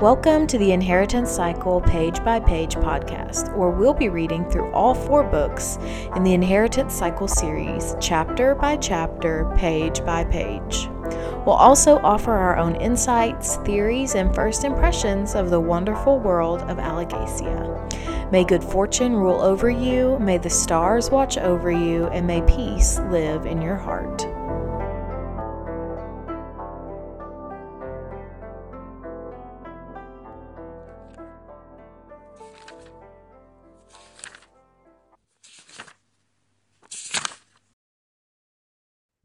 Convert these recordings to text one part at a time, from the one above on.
Welcome to the Inheritance Cycle Page by Page podcast, where we'll be reading through all four books in the Inheritance Cycle series, chapter by chapter, page by page. We'll also offer our own insights, theories, and first impressions of the wonderful world of Alagaësia. May good fortune rule over you, may the stars watch over you, and may peace live in your heart.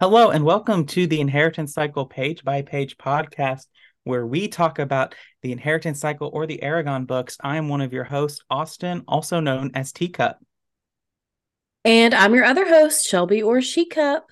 Hello, and welcome to the Inheritance Cycle Page by Page podcast, where we talk about the Inheritance Cycle or the Eragon books. I am one of your hosts, Austin, also known as Teacup. And I'm your other host, Shelby or She Cup.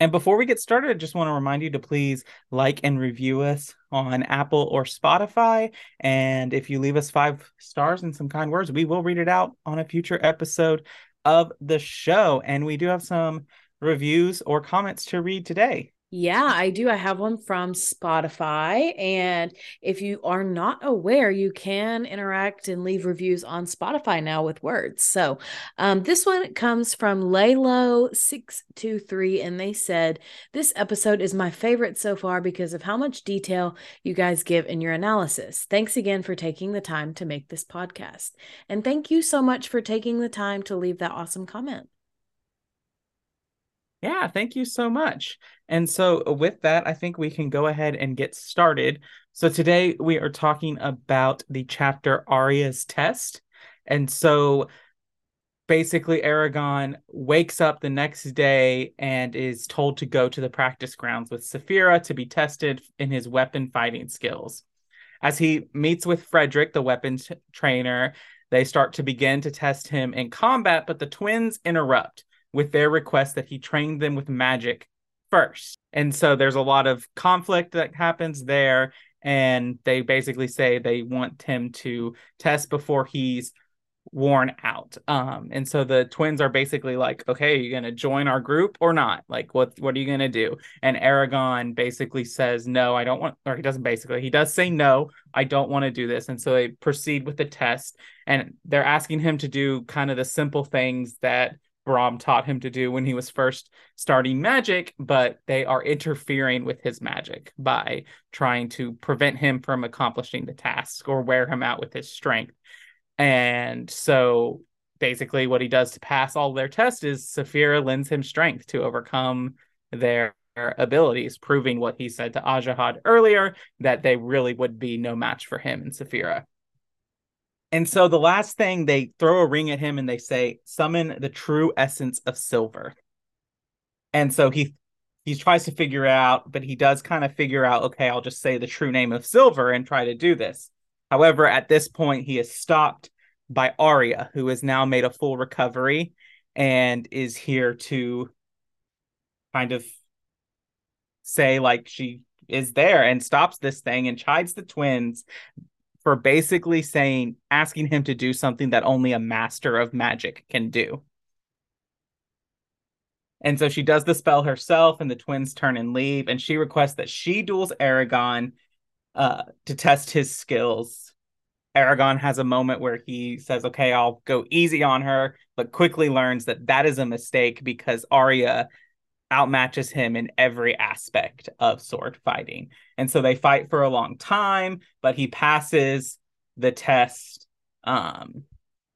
And before we get started, I just want to remind you to please like and review us on Apple or Spotify. And if you leave us five stars and some kind words, we will read it out on a future episode of the show. And we do have some reviews or comments to read today. Yeah, I do. I have one from Spotify. And if you are not aware, you can interact and leave reviews on Spotify now with words. So um, this one comes from Laylo623, and they said, This episode is my favorite so far because of how much detail you guys give in your analysis. Thanks again for taking the time to make this podcast. And thank you so much for taking the time to leave that awesome comment. Yeah, thank you so much. And so, uh, with that, I think we can go ahead and get started. So, today we are talking about the chapter Arya's Test. And so, basically, Eragon wakes up the next day and is told to go to the practice grounds with Saphira to be tested in his weapon fighting skills. As he meets with Frederick, the weapons trainer, they start to begin to test him in combat, but the twins interrupt with their request that he train them with magic first. And so there's a lot of conflict that happens there. And they basically say they want him to test before he's worn out. Um, and so the twins are basically like, okay, you're gonna join our group or not? Like, what what are you gonna do? And Eragon basically says, no, I don't want, or he doesn't basically, he does say no, I don't want to do this. And so they proceed with the test, and they're asking him to do kind of the simple things that Brom taught him to do when he was first starting magic, but they are interfering with his magic by trying to prevent him from accomplishing the task or wear him out with his strength. And so basically, what he does to pass all their tests is Saphira lends him strength to overcome their abilities, proving what he said to Ajihad earlier that they really would be no match for him and Saphira. And so the last thing they throw a ring at him and they say, summon the true essence of silver. And so he he tries to figure out, but he does kind of figure out, okay, I'll just say the true name of silver and try to do this. However, at this point, he is stopped by Arya, who has now made a full recovery and is here to kind of say like she is there and stops this thing and chides the twins for basically saying asking him to do something that only a master of magic can do. And so she does the spell herself, and the twins turn and leave. And she requests that she duels Eragon uh, to test his skills. Eragon has a moment where he says, Okay, I'll go easy on her, but quickly learns that that is a mistake because Arya outmatches him in every aspect of sword fighting. And so they fight for a long time, but he passes the test um,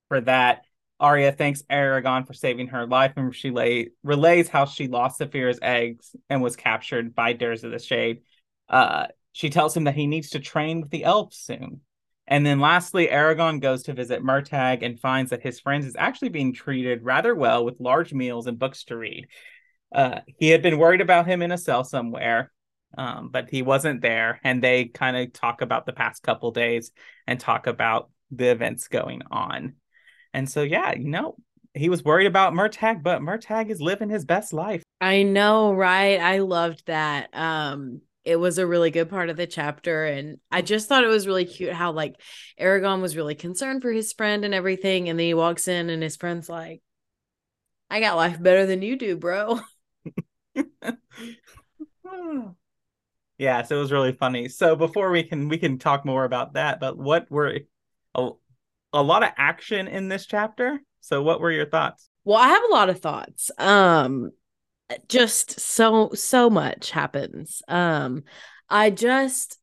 for that. Arya thanks Eragon for saving her life, and she lay, relays how she lost Saphira's eggs and was captured by Durza of the Shade. Uh, she tells him that he needs to train with the elves soon. And then lastly, Eragon goes to visit Murtagh and finds that his friend is actually being treated rather well with large meals and books to read. Uh, he had been worried about him in a cell somewhere, um, but he wasn't there. And they kind of talk about the past couple days and talk about the events going on. And so, yeah, you know, he was worried about Murtagh, but Murtagh is living his best life. I know, right? I loved that. Um, it was a really good part of the chapter and i just thought it was really cute how like eragon was really concerned for his friend and everything and then he walks in and his friend's like i got life better than you do bro yeah so it was really funny so before we can we can talk more about that but what were a, a lot of action in this chapter so what were your thoughts well i have a lot of thoughts um just so so much happens um i just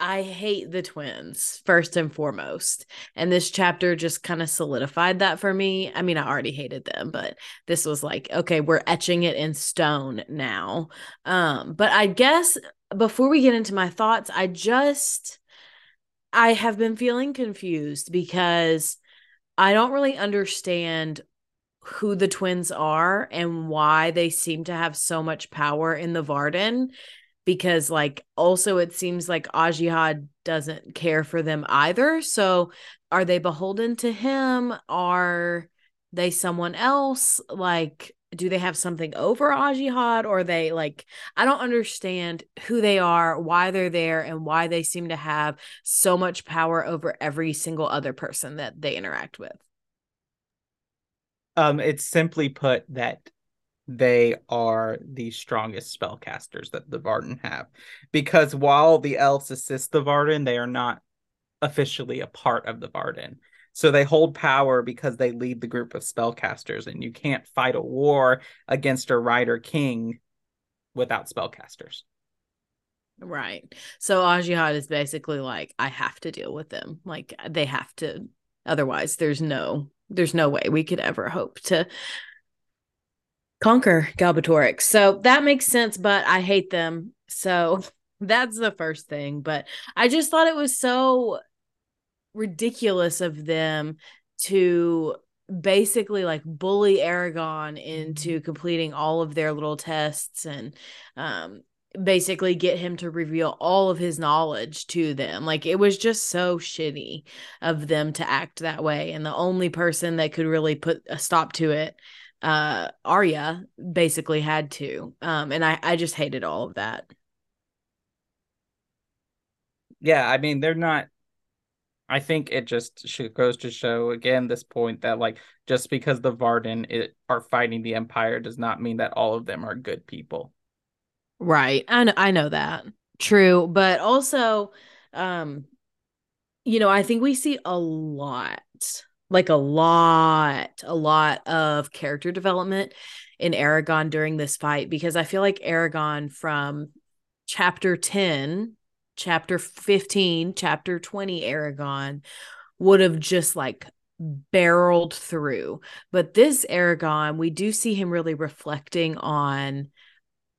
I hate the twins first and foremost. And this chapter just kind of solidified that for me. I mean, I already hated them, but this was like, okay, we're etching it in stone now. Um, but I guess before we get into my thoughts, I just I have been feeling confused because I don't really understand who the twins are and why they seem to have so much power in the Varden because like also it seems like Ajihad doesn't care for them either. So are they beholden to him? Are they someone else? Like do they have something over Ajihad or they like I don't understand who they are, why they're there and why they seem to have so much power over every single other person that they interact with. Um it's simply put that they are the strongest spellcasters that the Varden have. Because while the elves assist the Varden, they are not officially a part of the Varden. So they hold power because they lead the group of spellcasters, and you can't fight a war against a rider king without spellcasters. Right. So Ajihad is basically like, I have to deal with them. Like they have to otherwise there's no there's no way we could ever hope to conquer Galbatorix. So that makes sense, but I hate them. So that's the first thing. But I just thought it was so ridiculous of them to basically like bully Eragon into completing all of their little tests and um basically get him to reveal all of his knowledge to them. Like it was just so shitty of them to act that way and the only person that could really put a stop to it uh Arya basically had to. Um and I I just hated all of that. Yeah, I mean they're not I think it just goes to show again this point that like just because the Varden it, are fighting the Empire does not mean that all of them are good people. Right. I know I know that. True, but also um you know, I think we see a lot like a lot, a lot of character development in Eragon during this fight because I feel like Eragon from chapter 10, chapter 15, chapter 20 Eragon would have just like barreled through. But this Eragon, we do see him really reflecting on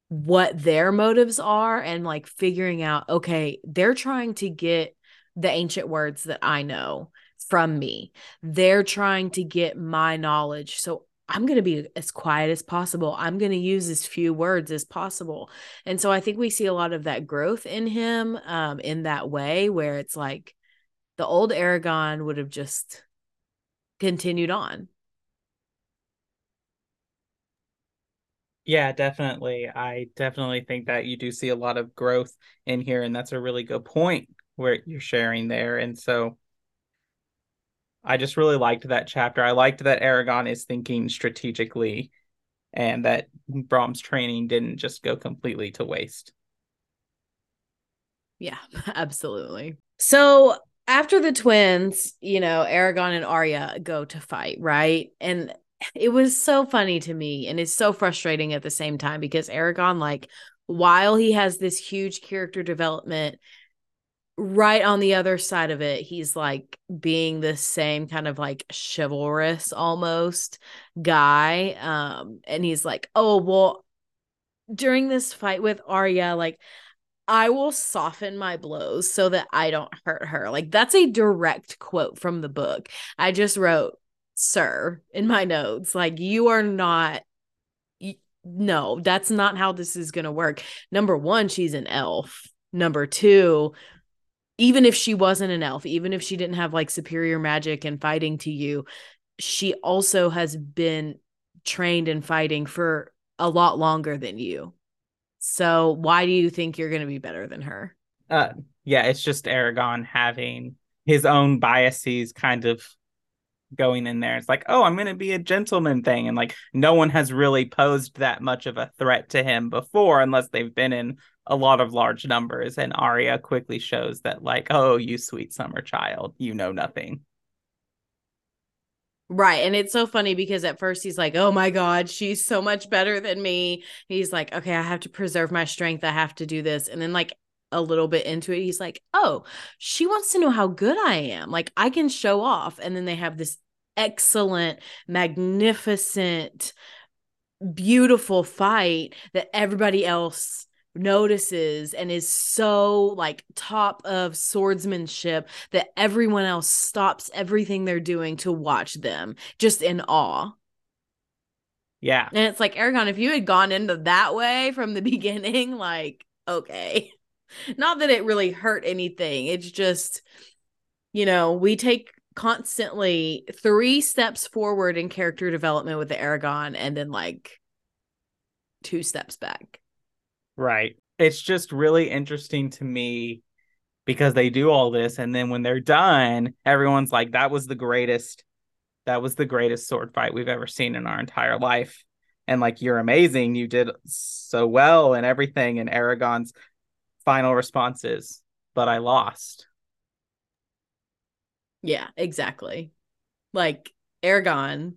what their motives are and like figuring out okay, they're trying to get the ancient words that I know from me. They're trying to get my knowledge. So I'm going to be as quiet as possible. I'm going to use as few words as possible. And so I think we see a lot of that growth in him um, in that way, where it's like the old Eragon would have just continued on. Yeah, definitely. I definitely think that you do see a lot of growth in here, and that's a really good point where you're sharing there. And so I just really liked that chapter. I liked that Eragon is thinking strategically and that Brom's training didn't just go completely to waste. Yeah, absolutely. So after the twins, you know, Eragon and Arya go to fight, right? And it was so funny to me and it's so frustrating at the same time because Eragon like, while he has this huge character development, right on the other side of it, he's like being the same kind of like chivalrous almost guy. Um, and he's like, oh, well, during this fight with Arya, like, I will soften my blows so that I don't hurt her. Like, that's a direct quote from the book. I just wrote, sir, in my notes. Like, you are not no, that's not how this is going to work. Number one, she's an elf. Number two, even if she wasn't an elf, even if she didn't have like superior magic and fighting to you, she also has been trained in fighting for a lot longer than you. So why do you think you're going to be better than her? Uh, yeah, it's just Eragon having his own biases kind of going in there. It's like, oh, I'm going to be a gentleman thing. And like, no one has really posed that much of a threat to him before unless they've been in a lot of large numbers. And Arya quickly shows that, like, oh, you sweet summer child, you know nothing. Right. And it's so funny because at first he's like, oh my God, she's so much better than me. He's like, okay, I have to preserve my strength. I have to do this. And then, like, a little bit into it, he's like, oh, she wants to know how good I am. Like, I can show off. And then they have this excellent, magnificent, beautiful fight that everybody else notices and is so like top of swordsmanship that everyone else stops everything they're doing to watch them just in awe. Yeah. And it's like Eragon, if you had gone into that way from the beginning, like, okay. Not that it really hurt anything. It's just, you know, we take constantly three steps forward in character development with the Eragon and then like two steps back. Right. It's just really interesting to me because they do all this and then when they're done, everyone's like that was the greatest that was the greatest sword fight we've ever seen in our entire life. And like you're amazing, you did so well and everything and Eragon's final response is, but I lost. Yeah, exactly. Like Eragon,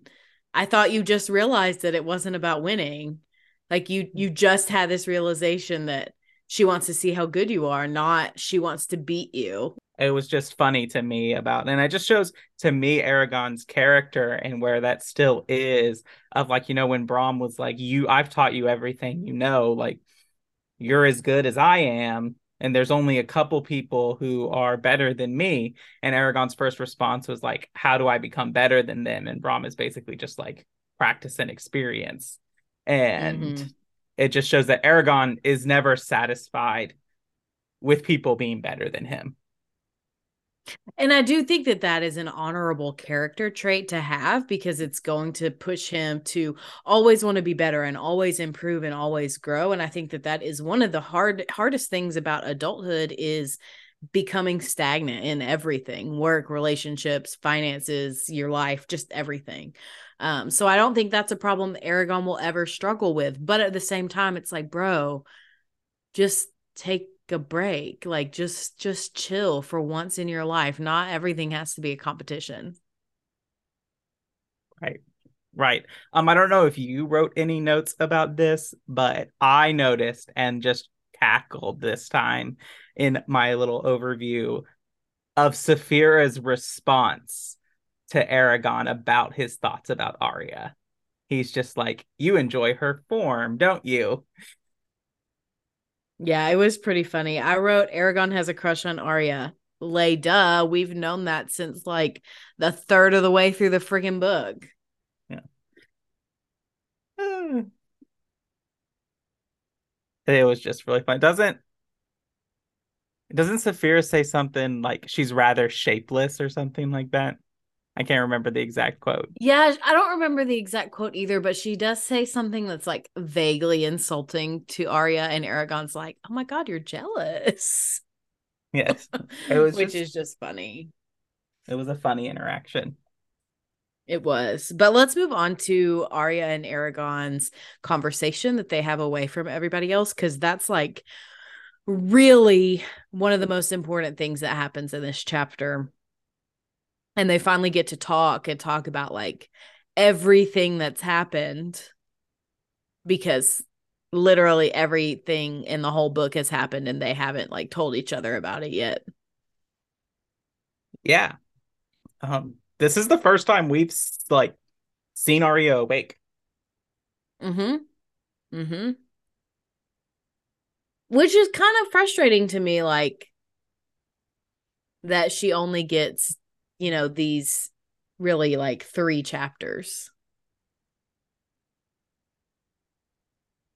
I thought you just realized that it wasn't about winning. Like you mm. you just had this realization that she wants to see how good you are, not she wants to beat you. It was just funny to me about and it just shows to me Eragon's character and where that still is of like, you know, when Brom was like, You I've taught you everything you know, like you're as good as I am and there's only a couple people who are better than me. And Eragon's first response was like, How do I become better than them? And Brom is basically just like practice and experience. And mm-hmm. it just shows that Eragon is never satisfied with people being better than him. And I do think that that is an honorable character trait to have because it's going to push him to always want to be better and always improve and always grow. And I think that that is one of the hard hardest things about adulthood is becoming stagnant in everything work relationships finances your life just everything. Um so i don't think that's a problem eragon will ever struggle with but at the same time it's like bro just take a break like just just chill for once in your life. Not everything has to be a competition. Right. Right. Um i don't know if you wrote any notes about this but i noticed and just cackled this time in my little overview of Saphira's response to Eragon about his thoughts about Arya. He's just like, You enjoy her form, don't you? Yeah, it was pretty funny. I wrote Eragon has a crush on Arya. Lay duh. We've known that since like the third of the way through the freaking book. Yeah. it was just really fun. Doesn't doesn't Saphira say something like she's rather shapeless or something like that? I can't remember the exact quote. Yeah, I don't remember the exact quote either, but she does say something that's like vaguely insulting to Arya, and Eragon's like, "Oh my god, you're jealous." Yes, it was, which just, is just funny. It was a funny interaction. It was, but let's move on to Arya and Eragon's conversation that they have away from everybody else, because that's like really one of the most important things that happens in this chapter and they finally get to talk and talk about like everything that's happened because literally everything in the whole book has happened and they haven't like told each other about it yet. Yeah. Um this is the first time we've like seen Arya awake. Mhm. Mhm. Which is kind of frustrating to me like that she only gets you know, these really like three chapters.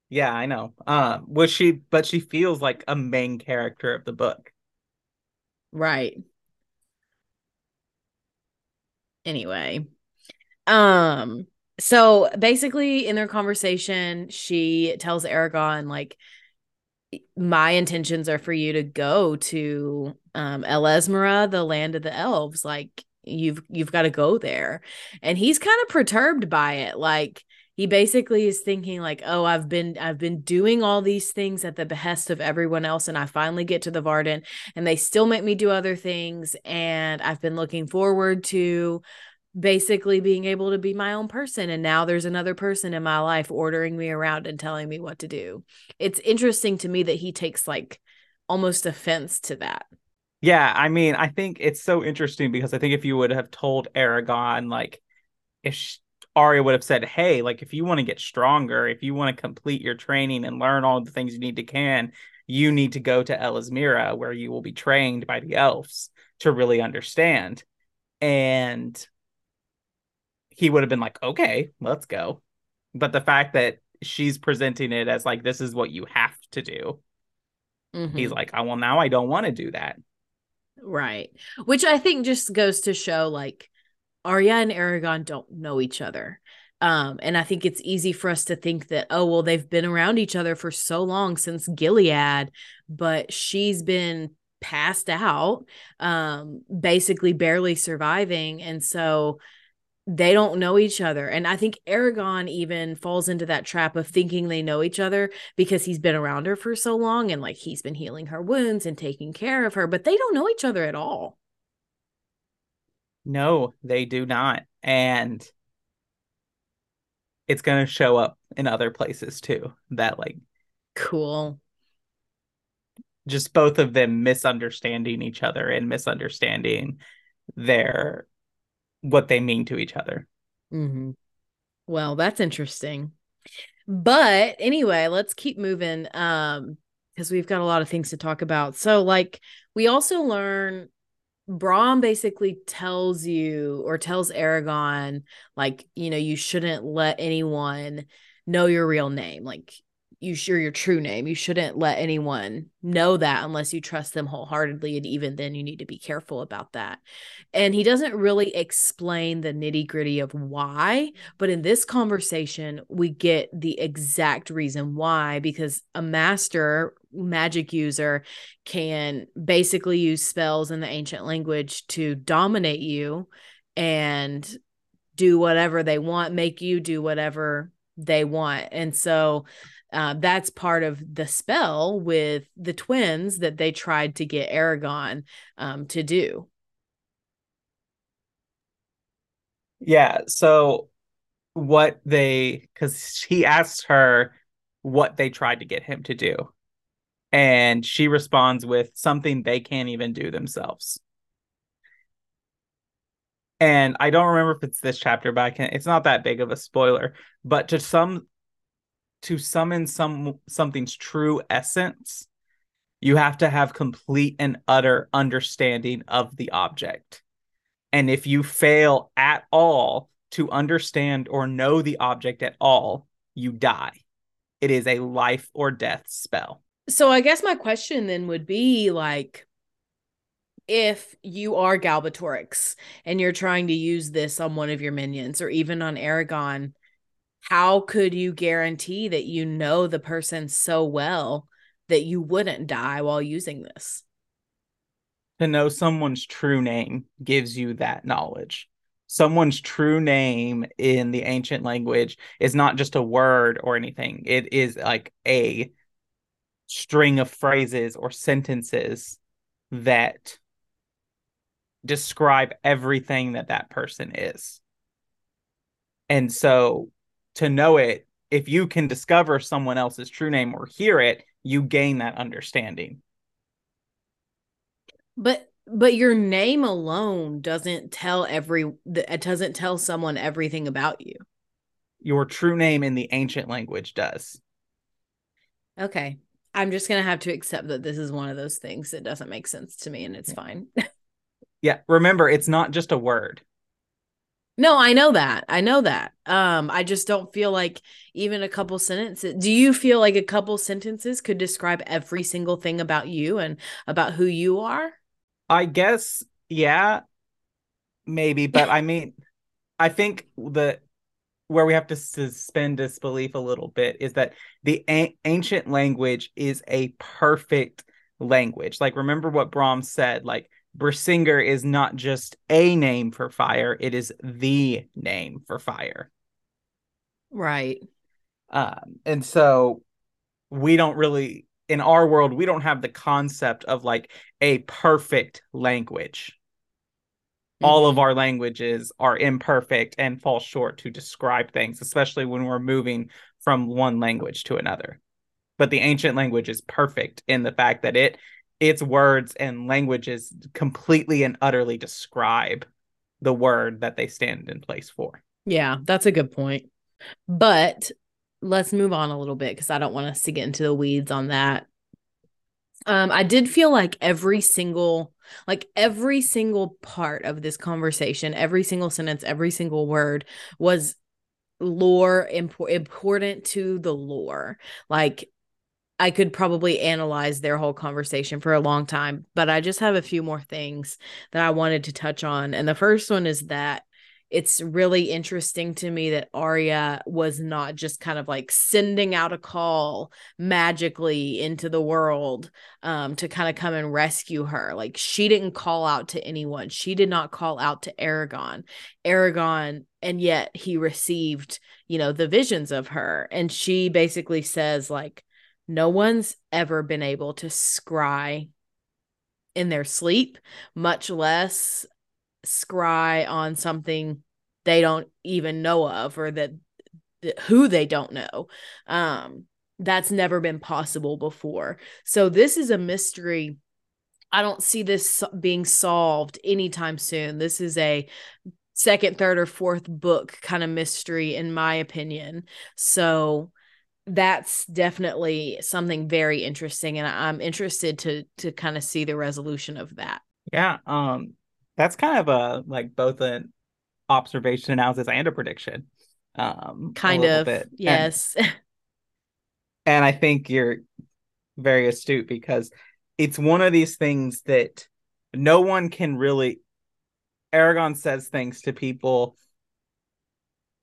Yeah, I know. Um, was she but she feels like a main character of the book. Right. Anyway. Um so basically in their conversation she tells eragon like my intentions are for you to go to um Ellesméra, the land of the elves. Like you've you've got to go there. And he's kind of perturbed by it. Like he basically is thinking like, "Oh, I've been I've been doing all these things at the behest of everyone else and I finally get to the Varden and they still make me do other things and I've been looking forward to basically being able to be my own person and now there's another person in my life ordering me around and telling me what to do it's interesting to me that he takes like almost offense to that yeah i mean i think it's so interesting because i think if you would have told eragon like if she, Arya would have said, "Hey, like if you want to get stronger, if you want to complete your training and learn all the things you need to can, you need to go to Ellesméra where you will be trained by the elves to really understand." And he would have been like, okay, let's go. But the fact that she's presenting it as like, this is what you have to do, mm-hmm. he's like, oh, well, now I don't want to do that. Right. Which I think just goes to show like Arya and Eragon don't know each other. Um, and I think it's easy for us to think that, oh, well, they've been around each other for so long since Gilead, but she's been passed out, um, basically barely surviving. And so they don't know each other. And I think Eragon even falls into that trap of thinking they know each other because he's been around her for so long and like he's been healing her wounds and taking care of her, but they don't know each other at all. No, they do not. And it's going to show up in other places too. That like cool. Just both of them misunderstanding each other and misunderstanding their what they mean to each other. Mm-hmm. Well, that's interesting. But anyway, let's keep moving um because we've got a lot of things to talk about. So like we also learn Brom basically tells you or tells Eragon like, you know, you shouldn't let anyone know your real name. Like you sure your true name. You shouldn't let anyone know that unless you trust them wholeheartedly. And even then, you need to be careful about that. And he doesn't really explain the nitty gritty of why. But in this conversation, we get the exact reason why because a master magic user can basically use spells in the ancient language to dominate you and do whatever they want, make you do whatever they want. And so uh, that's part of the spell with the twins that they tried to get Eragon um, to do. Yeah. So what they, because he asked her what they tried to get him to do. And she responds with something they can't even do themselves. And I don't remember if it's this chapter, but I can it's not that big of a spoiler. But to some to summon some something's true essence, you have to have complete and utter understanding of the object. And if you fail at all to understand or know the object at all, you die. It is a life or death spell. So I guess my question then would be like if you are Galbatorix and you're trying to use this on one of your minions or even on Aragorn, how could you guarantee that you know the person so well that you wouldn't die while using this? To know someone's true name gives you that knowledge. Someone's true name in the ancient language is not just a word or anything, it is like a string of phrases or sentences that describe everything that that person is. And so to know it, if you can discover someone else's true name or hear it, you gain that understanding. But but your name alone doesn't tell every it doesn't tell someone everything about you. Your true name in the ancient language does. Okay. I'm just going to have to accept that this is one of those things that doesn't make sense to me and it's fine. yeah, remember it's not just a word. No, I know that. I know that. Um, I just don't feel like even a couple sentences. Do you feel like a couple sentences could describe every single thing about you and about who you are? I guess, yeah, maybe. But I mean, I think the where we have to suspend disbelief a little bit is that the a- ancient language is a perfect language. Like remember what Brahms said, like Brisingr is not just a name for fire, it is the name for fire. Right. Um, and so we don't really in our world we don't have the concept of like a perfect language all of our languages are imperfect and fall short to describe things, especially when we're moving from one language to another. But the ancient language is perfect in the fact that it its words and languages completely and utterly describe the word that they stand in place for. Yeah, that's a good point. But let's move on a little bit because I don't want us to get into the weeds on that. Um, I did feel like every single, like every single part of this conversation, every single sentence, every single word was lore impor- important to the lore. Like I could probably analyze their whole conversation for a long time, but I just have a few more things that I wanted to touch on. And the first one is that it's really interesting to me that Arya was not just kind of like sending out a call magically into the world um, to kind of come and rescue her. Like she didn't call out to anyone. She did not call out to Eragon. Eragon, and yet he received, you know, the visions of her. And she basically says, like, no one's ever been able to scry in their sleep, much less scry on something they don't even know of or that, that who they don't know. Um that's never been possible before. So this is a mystery. I don't see this being solved anytime soon. This is a second third or fourth book kind of mystery in my opinion. So that's definitely something very interesting and i'm interested to to kind of see the resolution of that yeah um that's kind of a like both an observation analysis and a prediction um kind of bit. yes and, and i think you're very astute because it's one of these things that no one can really eragon says things to people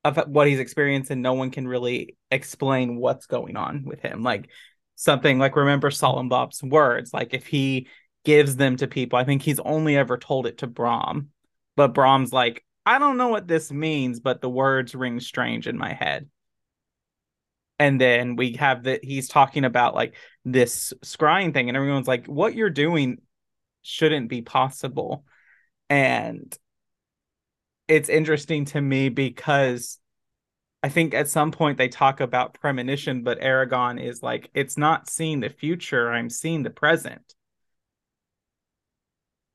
of what he's experienced and no one can really explain what's going on with him like something like remember Solembum's words like if he gives them to people. I think he's only ever told it to Brom, but Brom's like, I don't know what this means, but the words ring strange in my head. And then we have that he's talking about like this scrying thing, and everyone's like, what you're doing shouldn't be possible. And it's interesting to me because I think at some point they talk about premonition, but Eragon is like, it's not seeing the future, I'm seeing the present.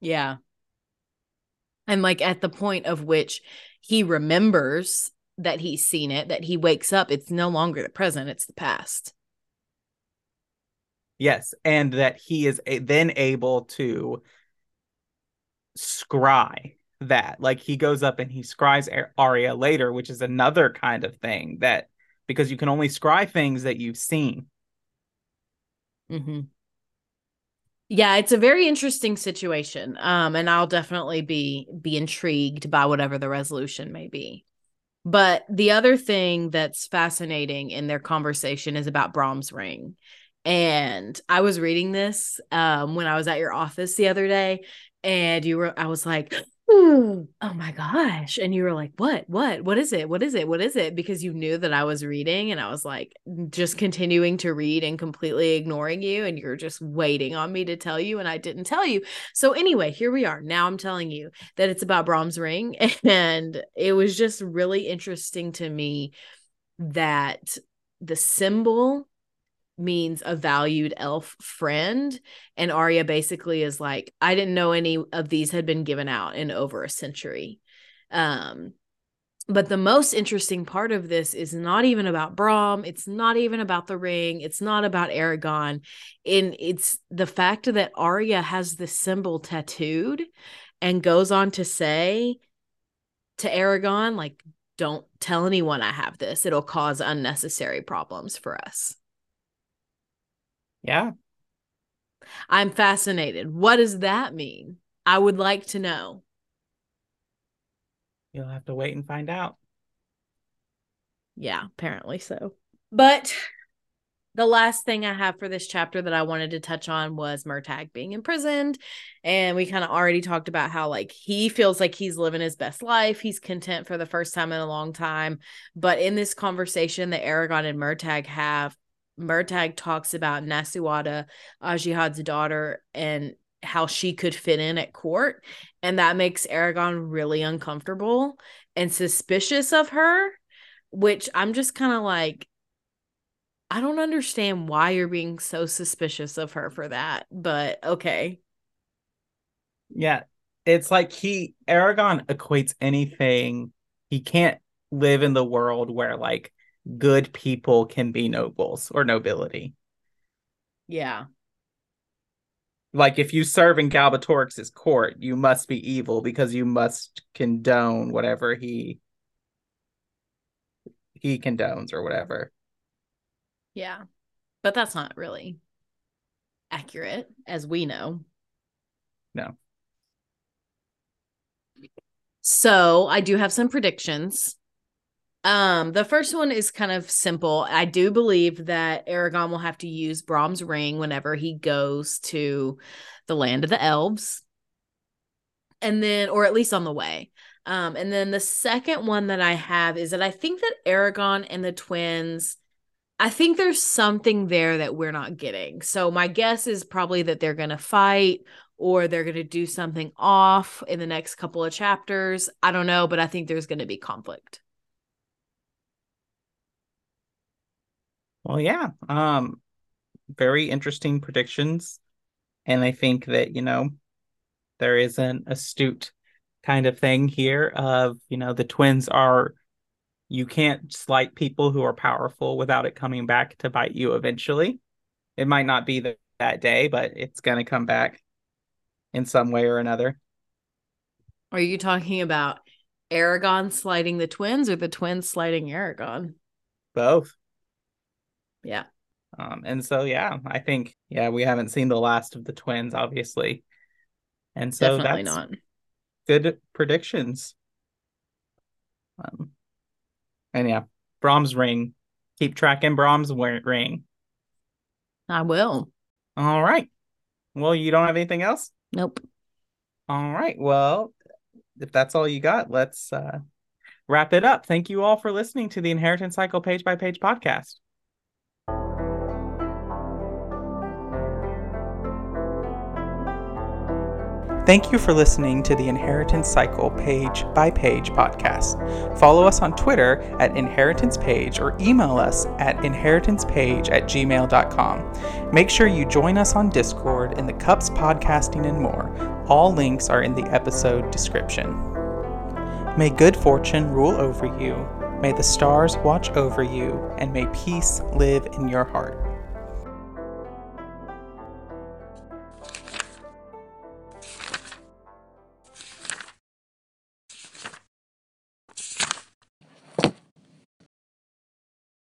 Yeah. And like at the point of which he remembers that he's seen it, that he wakes up, it's no longer the present, it's the past. Yes, and that he is a- then able to scry that. Like he goes up and he scries Arya later, which is another kind of thing that because you can only scry things that you've seen. Mm-hmm yeah it's a very interesting situation um and i'll definitely be be intrigued by whatever the resolution may be but the other thing that's fascinating in their conversation is about brom's ring and i was reading this um when i was at your office the other day and you were i was like oh my gosh. And you were like, what, what, what is it? What is it? What is it? Because you knew that I was reading and I was like, just continuing to read and completely ignoring you. And you're just waiting on me to tell you. And I didn't tell you. So, anyway, here we are. Now I'm telling you that it's about Brom's ring. And it was just really interesting to me that the symbol means a valued elf friend. And Arya basically is like, I didn't know any of these had been given out in over a century. Um, but the most interesting part of this is not even about Brom. It's not even about the ring. It's not about Eragon. And it's the fact that Arya has the symbol tattooed and goes on to say to Eragon, like, don't tell anyone I have this. It'll cause unnecessary problems for us. Yeah. I'm fascinated. What does that mean? I would like to know. You'll have to wait and find out. Yeah, apparently so. But the last thing I have for this chapter that I wanted to touch on was Murtagh being imprisoned. And we kind of already talked about how, like, he feels like he's living his best life. He's content for the first time in a long time. But in this conversation that Eragon and Murtagh have, Murtagh talks about Nasuada, Ajihad's daughter, and how she could fit in at court. And that makes Eragon really uncomfortable and suspicious of her, which I'm just kind of like, I don't understand why you're being so suspicious of her for that, but okay. Yeah. It's like he Eragon equates anything. He can't live in the world where like good people can be nobles or nobility. Yeah. Like if you serve in Galbatorix's court, you must be evil because you must condone whatever he he condones or whatever. Yeah. But that's not really accurate, as we know. No. So I do have some predictions. Um, the first one is kind of simple. I do believe that Eragon will have to use Brom's ring whenever he goes to the land of the elves. And then, or at least on the way. Um, and then the second one that I have is that I think that Eragon and the twins I think there's something there that we're not getting. So my guess is probably that they're going to fight or they're going to do something off in the next couple of chapters. I don't know, but I think there's going to be conflict. Well, yeah. Um very interesting predictions. And I think that, you know, there is an astute kind of thing here of, you know, the twins are you can't slight people who are powerful without it coming back to bite you eventually. It might not be the, that day, but it's going to come back in some way or another. Are you talking about Eragon sliding the twins or the twins sliding Eragon? Both. Yeah. Um, and so yeah, I think yeah, we haven't seen the last of the twins, obviously. And so Definitely that's not. good predictions. Um, and yeah, Brom's ring. Keep tracking Brom's ring. I will. All right. Well, you don't have anything else? Nope. All right. Well, if that's all you got, let's uh, wrap it up. Thank you all for listening to the Inheritance Cycle Page by Page podcast. Thank you for listening to the Inheritance Cycle Page by Page podcast. Follow us on Twitter at Inheritance Page or email us at inheritancepage at gmail.com. Make sure you join us on Discord in the Cups Podcasting and more. All links are in the episode description. May good fortune rule over you, may the stars watch over you, and may peace live in your heart.